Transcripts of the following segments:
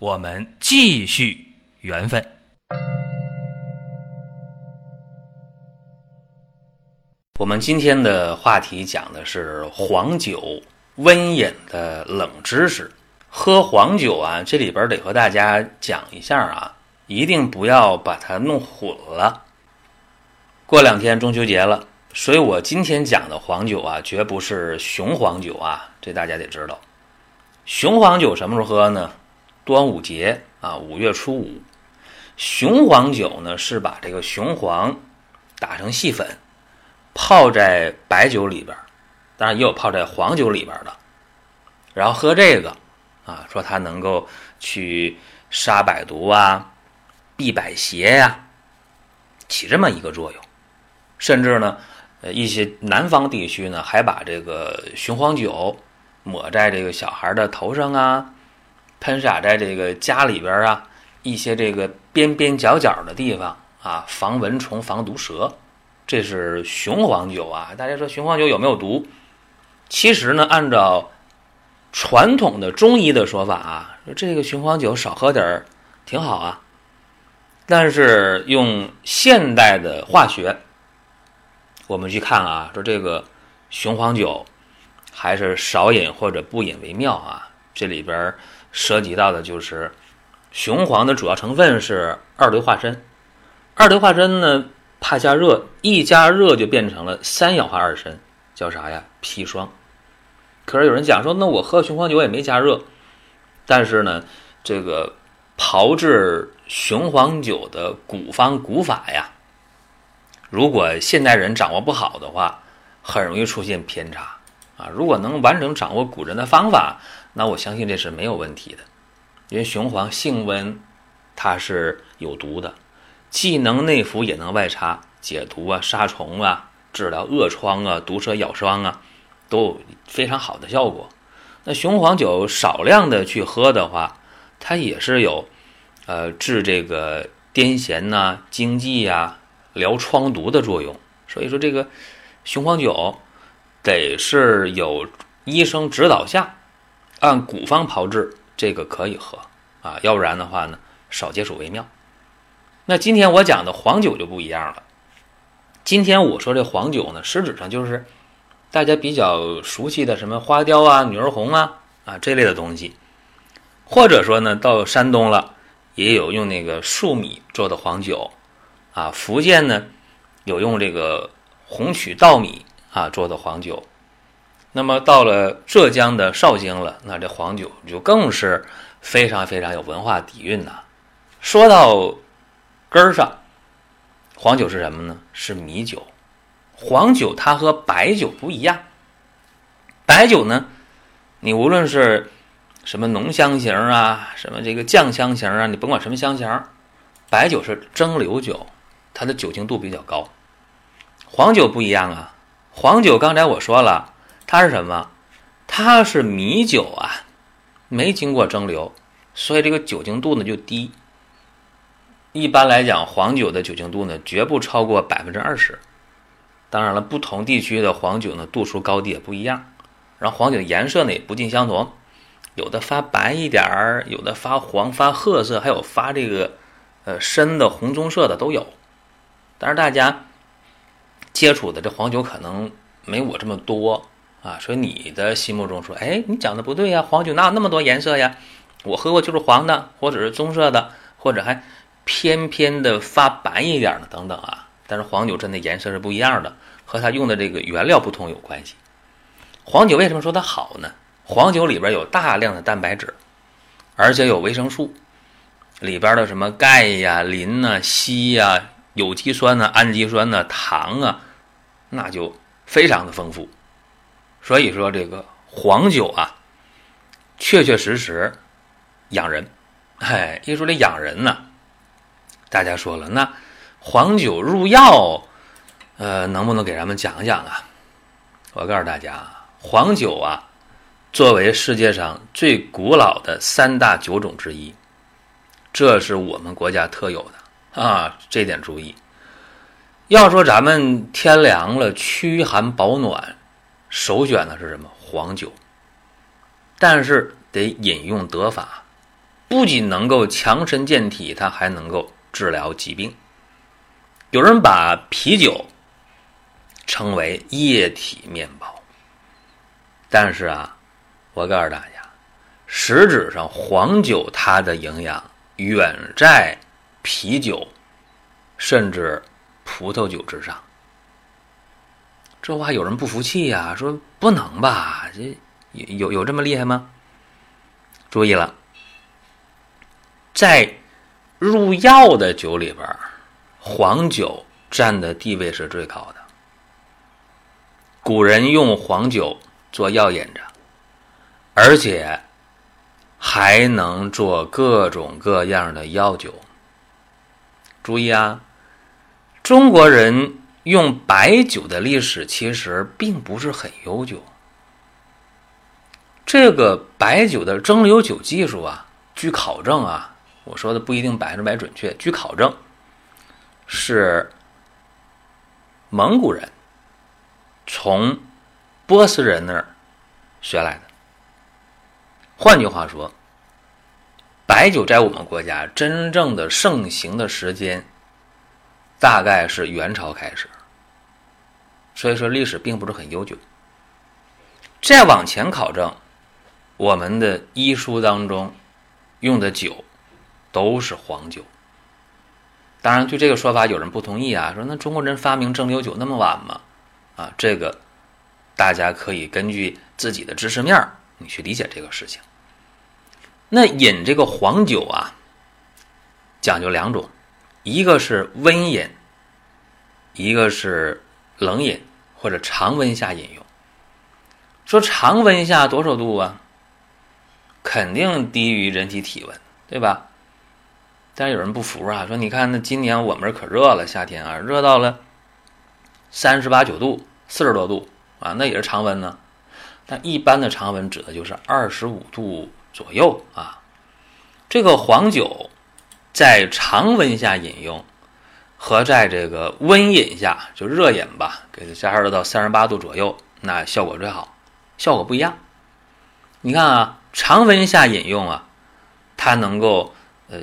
我们继续缘分。我们今天的话题讲的是黄酒温饮的冷知识。喝黄酒啊，这里边得和大家讲一下啊，一定不要把它弄混了。过两天中秋节了，所以我今天讲的黄酒啊，绝不是雄黄酒啊，这大家得知道。雄黄酒什么时候喝呢？端午节啊，五月初五。雄黄酒呢，是把这个雄黄打成细粉。泡在白酒里边，当然也有泡在黄酒里边的，然后喝这个，啊，说它能够去杀百毒啊、避百邪呀，起这么一个作用。甚至呢，呃，一些南方地区呢，还把这个雄黄酒抹在这个小孩的头上啊，喷洒在这个家里边啊一些这个边边角角的地方啊，防蚊虫、防毒蛇。这是雄黄酒啊！大家说雄黄酒有没有毒？其实呢，按照传统的中医的说法啊，说这个雄黄酒少喝点儿挺好啊。但是用现代的化学，我们去看啊，说这个雄黄酒还是少饮或者不饮为妙啊。这里边涉及到的就是雄黄的主要成分是二硫化砷，二硫化砷呢。怕加热，一加热就变成了三氧化二砷，叫啥呀？砒霜。可是有人讲说，那我喝雄黄酒也没加热，但是呢，这个炮制雄黄酒的古方古法呀，如果现代人掌握不好的话，很容易出现偏差啊。如果能完整掌握古人的方法，那我相信这是没有问题的，因为雄黄性温，它是有毒的。既能内服也能外擦，解毒啊、杀虫啊、治疗恶疮啊、毒蛇咬伤啊，都有非常好的效果。那雄黄酒少量的去喝的话，它也是有，呃，治这个癫痫呐、惊悸呀、疗疮毒的作用。所以说，这个雄黄酒得是有医生指导下，按古方炮制，这个可以喝啊，要不然的话呢，少接触为妙。那今天我讲的黄酒就不一样了。今天我说这黄酒呢，实质上就是大家比较熟悉的什么花雕啊、女儿红啊啊这类的东西，或者说呢，到山东了也有用那个粟米做的黄酒啊，福建呢有用这个红曲稻米啊做的黄酒，那么到了浙江的绍兴了，那这黄酒就更是非常非常有文化底蕴呐。说到根儿上，黄酒是什么呢？是米酒。黄酒它和白酒不一样。白酒呢，你无论是什么浓香型啊，什么这个酱香型啊，你甭管什么香型，白酒是蒸馏酒，它的酒精度比较高。黄酒不一样啊，黄酒刚才我说了，它是什么？它是米酒啊，没经过蒸馏，所以这个酒精度呢就低。一般来讲，黄酒的酒精度呢，绝不超过百分之二十。当然了，不同地区的黄酒呢，度数高低也不一样。然后黄酒颜色呢也不尽相同，有的发白一点儿，有的发黄、发褐色，还有发这个呃深的红棕色的都有。但是大家接触的这黄酒可能没我这么多啊，所以你的心目中说，哎，你讲的不对呀，黄酒哪有那么多颜色呀？我喝过就是黄的，或者是棕色的，或者还。偏偏的发白一点的等等啊，但是黄酒真的颜色是不一样的，和它用的这个原料不同有关系。黄酒为什么说它好呢？黄酒里边有大量的蛋白质，而且有维生素，里边的什么钙呀、磷呐、硒呀、有机酸呐、氨基酸呐、糖啊，那就非常的丰富。所以说这个黄酒啊，确确实实养人。哎，一说这养人呢，大家说了，那黄酒入药，呃，能不能给咱们讲讲啊？我告诉大家，黄酒啊，作为世界上最古老的三大酒种之一，这是我们国家特有的啊，这点注意。要说咱们天凉了，驱寒保暖，首选的是什么？黄酒。但是得饮用得法。不仅能够强身健体，它还能够治疗疾病。有人把啤酒称为液体面包，但是啊，我告诉大家，实质上黄酒它的营养远在啤酒甚至葡萄酒之上。这话有人不服气呀，说不能吧？这有有这么厉害吗？注意了。在入药的酒里边，黄酒占的地位是最高的。古人用黄酒做药引子，而且还能做各种各样的药酒。注意啊，中国人用白酒的历史其实并不是很悠久。这个白酒的蒸馏酒技术啊，据考证啊。我说的不一定百分之百准确。据考证，是蒙古人从波斯人那儿学来的。换句话说，白酒在我们国家真正的盛行的时间，大概是元朝开始。所以说，历史并不是很悠久。再往前考证，我们的医书当中用的酒。都是黄酒。当然，对这个说法有人不同意啊，说那中国人发明蒸馏酒那么晚吗？啊，这个大家可以根据自己的知识面儿，你去理解这个事情。那饮这个黄酒啊，讲究两种，一个是温饮，一个是冷饮或者常温下饮用。说常温下多少度啊？肯定低于人体体温，对吧？但是有人不服啊，说你看那今年我们这可热了，夏天啊，热到了三十八九度、四十多度啊，那也是常温呢。但一般的常温指的就是二十五度左右啊。这个黄酒在常温下饮用和在这个温饮下就热饮吧，给它加热到三十八度左右，那效果最好，效果不一样。你看啊，常温下饮用啊，它能够呃。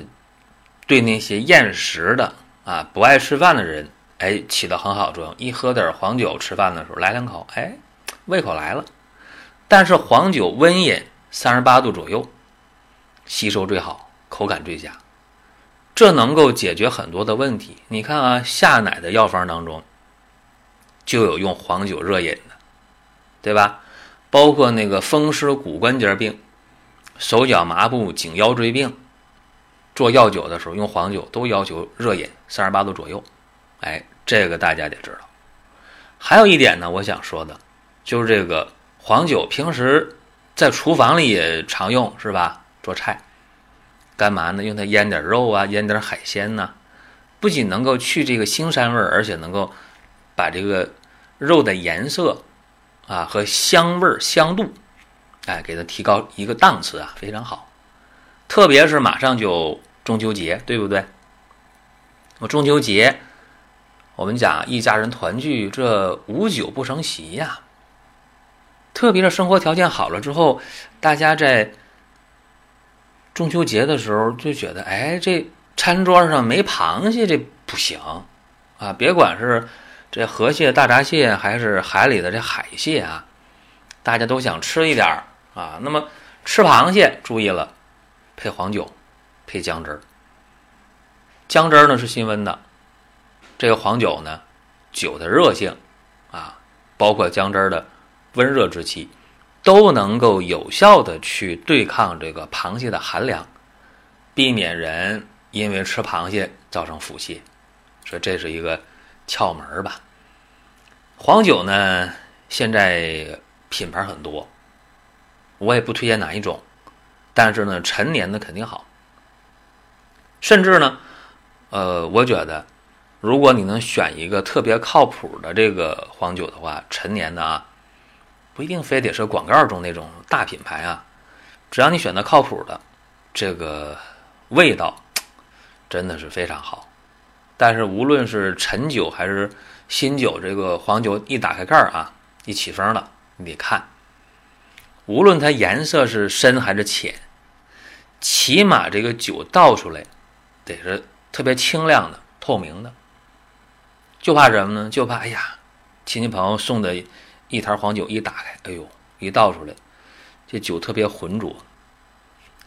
对那些厌食的啊不爱吃饭的人，哎，起到很好作用。一喝点黄酒，吃饭的时候来两口，哎，胃口来了。但是黄酒温饮，三十八度左右，吸收最好，口感最佳，这能够解决很多的问题。你看啊，下奶的药方当中就有用黄酒热饮的，对吧？包括那个风湿骨关节病、手脚麻木、颈腰椎病。做药酒的时候用黄酒都要求热饮三十八度左右，哎，这个大家得知道。还有一点呢，我想说的，就是这个黄酒平时在厨房里也常用，是吧？做菜干嘛呢？用它腌点肉啊，腌点海鲜呐，不仅能够去这个腥膻味儿，而且能够把这个肉的颜色啊和香味儿香度，哎，给它提高一个档次啊，非常好。特别是马上就中秋节，对不对？我中秋节，我们讲一家人团聚，这无酒不成席呀。特别是生活条件好了之后，大家在中秋节的时候就觉得，哎，这餐桌上没螃蟹这不行啊！别管是这河蟹、大闸蟹，还是海里的这海蟹啊，大家都想吃一点儿啊。那么吃螃蟹，注意了。配黄酒，配姜汁儿。姜汁儿呢是辛温的，这个黄酒呢，酒的热性啊，包括姜汁儿的温热之气，都能够有效的去对抗这个螃蟹的寒凉，避免人因为吃螃蟹造成腹泻。所以这是一个窍门儿吧。黄酒呢，现在品牌很多，我也不推荐哪一种。但是呢，陈年的肯定好，甚至呢，呃，我觉得，如果你能选一个特别靠谱的这个黄酒的话，陈年的啊，不一定非得是广告中那种大品牌啊，只要你选的靠谱的，这个味道 真的是非常好。但是无论是陈酒还是新酒，这个黄酒一打开盖儿啊，一起封了，你得看，无论它颜色是深还是浅，起码这个酒倒出来。得是特别清亮的、透明的，就怕什么呢？就怕哎呀，亲戚朋友送的一坛黄酒一打开，哎呦，一倒出来，这酒特别浑浊。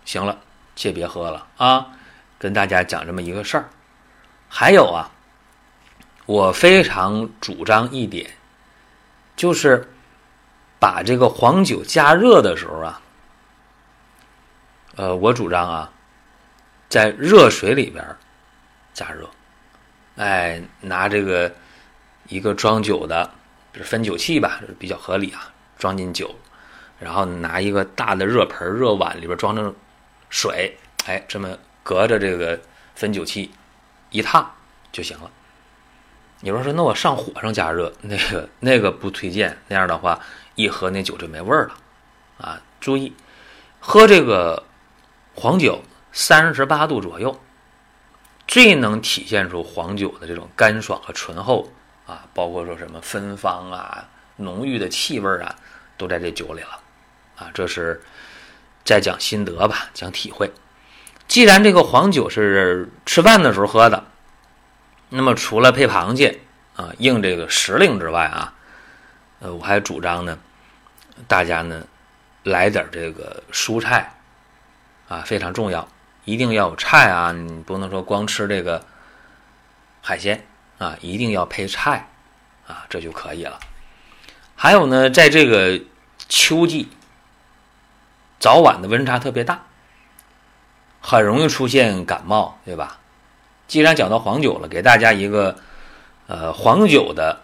行了，切别喝了啊！跟大家讲这么一个事儿。还有啊，我非常主张一点，就是把这个黄酒加热的时候啊，呃，我主张啊。在热水里边加热，哎，拿这个一个装酒的，是分酒器吧，比较合理啊，装进酒，然后拿一个大的热盆、热碗里边装着水，哎，这么隔着这个分酒器一烫就行了。有人说，那我上火上加热，那个那个不推荐，那样的话一喝那酒就没味儿了啊！注意，喝这个黄酒。三十八度左右，最能体现出黄酒的这种干爽和醇厚啊，包括说什么芬芳啊、浓郁的气味啊，都在这酒里了啊。这是在讲心得吧，讲体会。既然这个黄酒是吃饭的时候喝的，那么除了配螃蟹啊应这个时令之外啊，呃，我还主张呢，大家呢来点这个蔬菜啊，非常重要。一定要有菜啊！你不能说光吃这个海鲜啊，一定要配菜啊，这就可以了。还有呢，在这个秋季，早晚的温差特别大，很容易出现感冒，对吧？既然讲到黄酒了，给大家一个呃黄酒的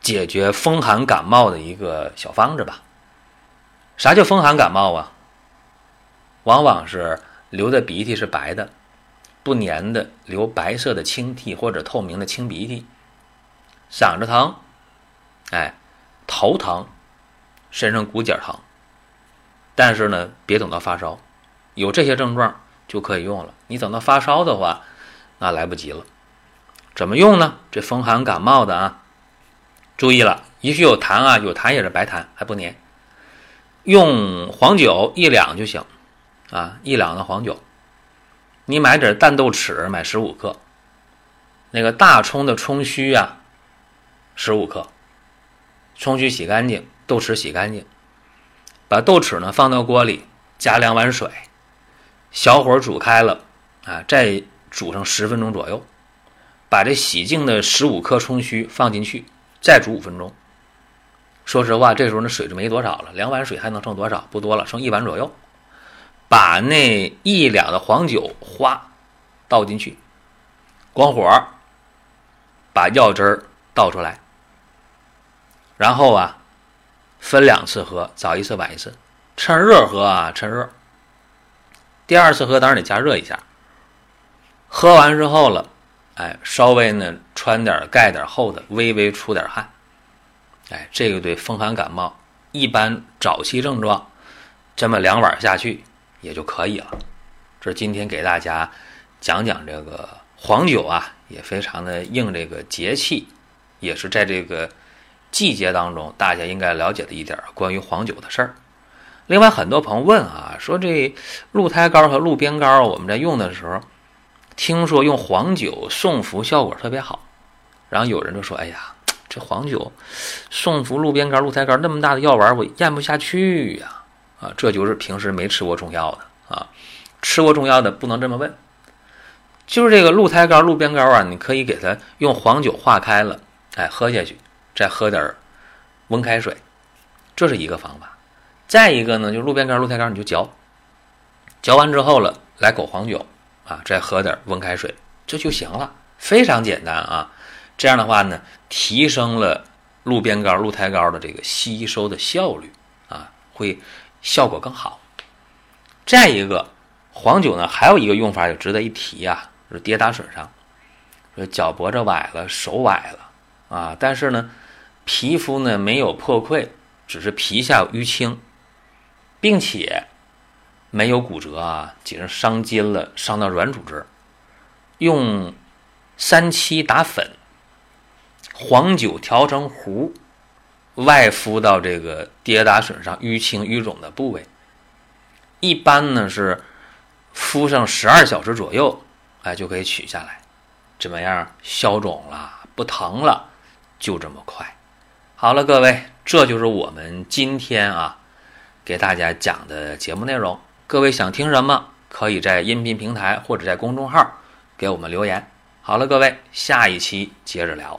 解决风寒感冒的一个小方子吧。啥叫风寒感冒啊？往往是。流的鼻涕是白的，不粘的，流白色的清涕或者透明的清鼻涕，嗓子疼，哎，头疼，身上骨节疼。但是呢，别等到发烧，有这些症状就可以用了。你等到发烧的话，那来不及了。怎么用呢？这风寒感冒的啊，注意了，也许有痰啊，有痰也是白痰，还不粘。用黄酒一两就行。啊，一两的黄酒，你买点淡豆豉，买十五克。那个大葱的葱须啊，十五克。葱须洗干净，豆豉洗干净，把豆豉呢放到锅里，加两碗水，小火煮开了，啊，再煮上十分钟左右，把这洗净的十五克葱须放进去，再煮五分钟。说实话，这时候那水就没多少了，两碗水还能剩多少？不多了，剩一碗左右。把那一两的黄酒哗倒进去，关火，把药汁儿倒出来，然后啊，分两次喝，早一次晚一次，趁热喝啊，趁热。第二次喝当然得加热一下。喝完之后了，哎，稍微呢穿点盖点厚的，微微出点汗，哎，这个对风寒感冒一般早期症状，这么两碗下去。也就可以了。这是今天给大家讲讲这个黄酒啊，也非常的应这个节气，也是在这个季节当中大家应该了解的一点关于黄酒的事儿。另外，很多朋友问啊，说这鹿胎膏和鹿鞭膏我们在用的时候，听说用黄酒送服效果特别好。然后有人就说：“哎呀，这黄酒送服鹿鞭膏、鹿胎膏那么大的药丸，我咽不下去呀。”，啊这就是平时没吃过中药的啊，吃过中药的不能这么问。就是这个鹿胎膏、鹿鞭膏啊，你可以给它用黄酒化开了，哎，喝下去，再喝点温开水，这是一个方法。再一个呢，就鹿鞭膏、鹿胎膏，你就嚼，嚼完之后了，来口黄酒啊，再喝点温开水，这就行了，非常简单啊。这样的话呢，提升了鹿鞭膏、鹿胎膏的这个吸收的效率啊，会。效果更好。再一个，黄酒呢，还有一个用法也值得一提啊，是跌打损伤，说脚脖子崴了，手崴了啊，但是呢，皮肤呢没有破溃，只是皮下淤青，并且没有骨折啊，仅是伤筋了，伤到软组织，用三七打粉，黄酒调成糊，外敷到这个跌打损伤、淤青、淤肿的部位，一般呢是。敷上十二小时左右，哎，就可以取下来。怎么样？消肿了，不疼了，就这么快。好了，各位，这就是我们今天啊给大家讲的节目内容。各位想听什么，可以在音频平台或者在公众号给我们留言。好了，各位，下一期接着聊。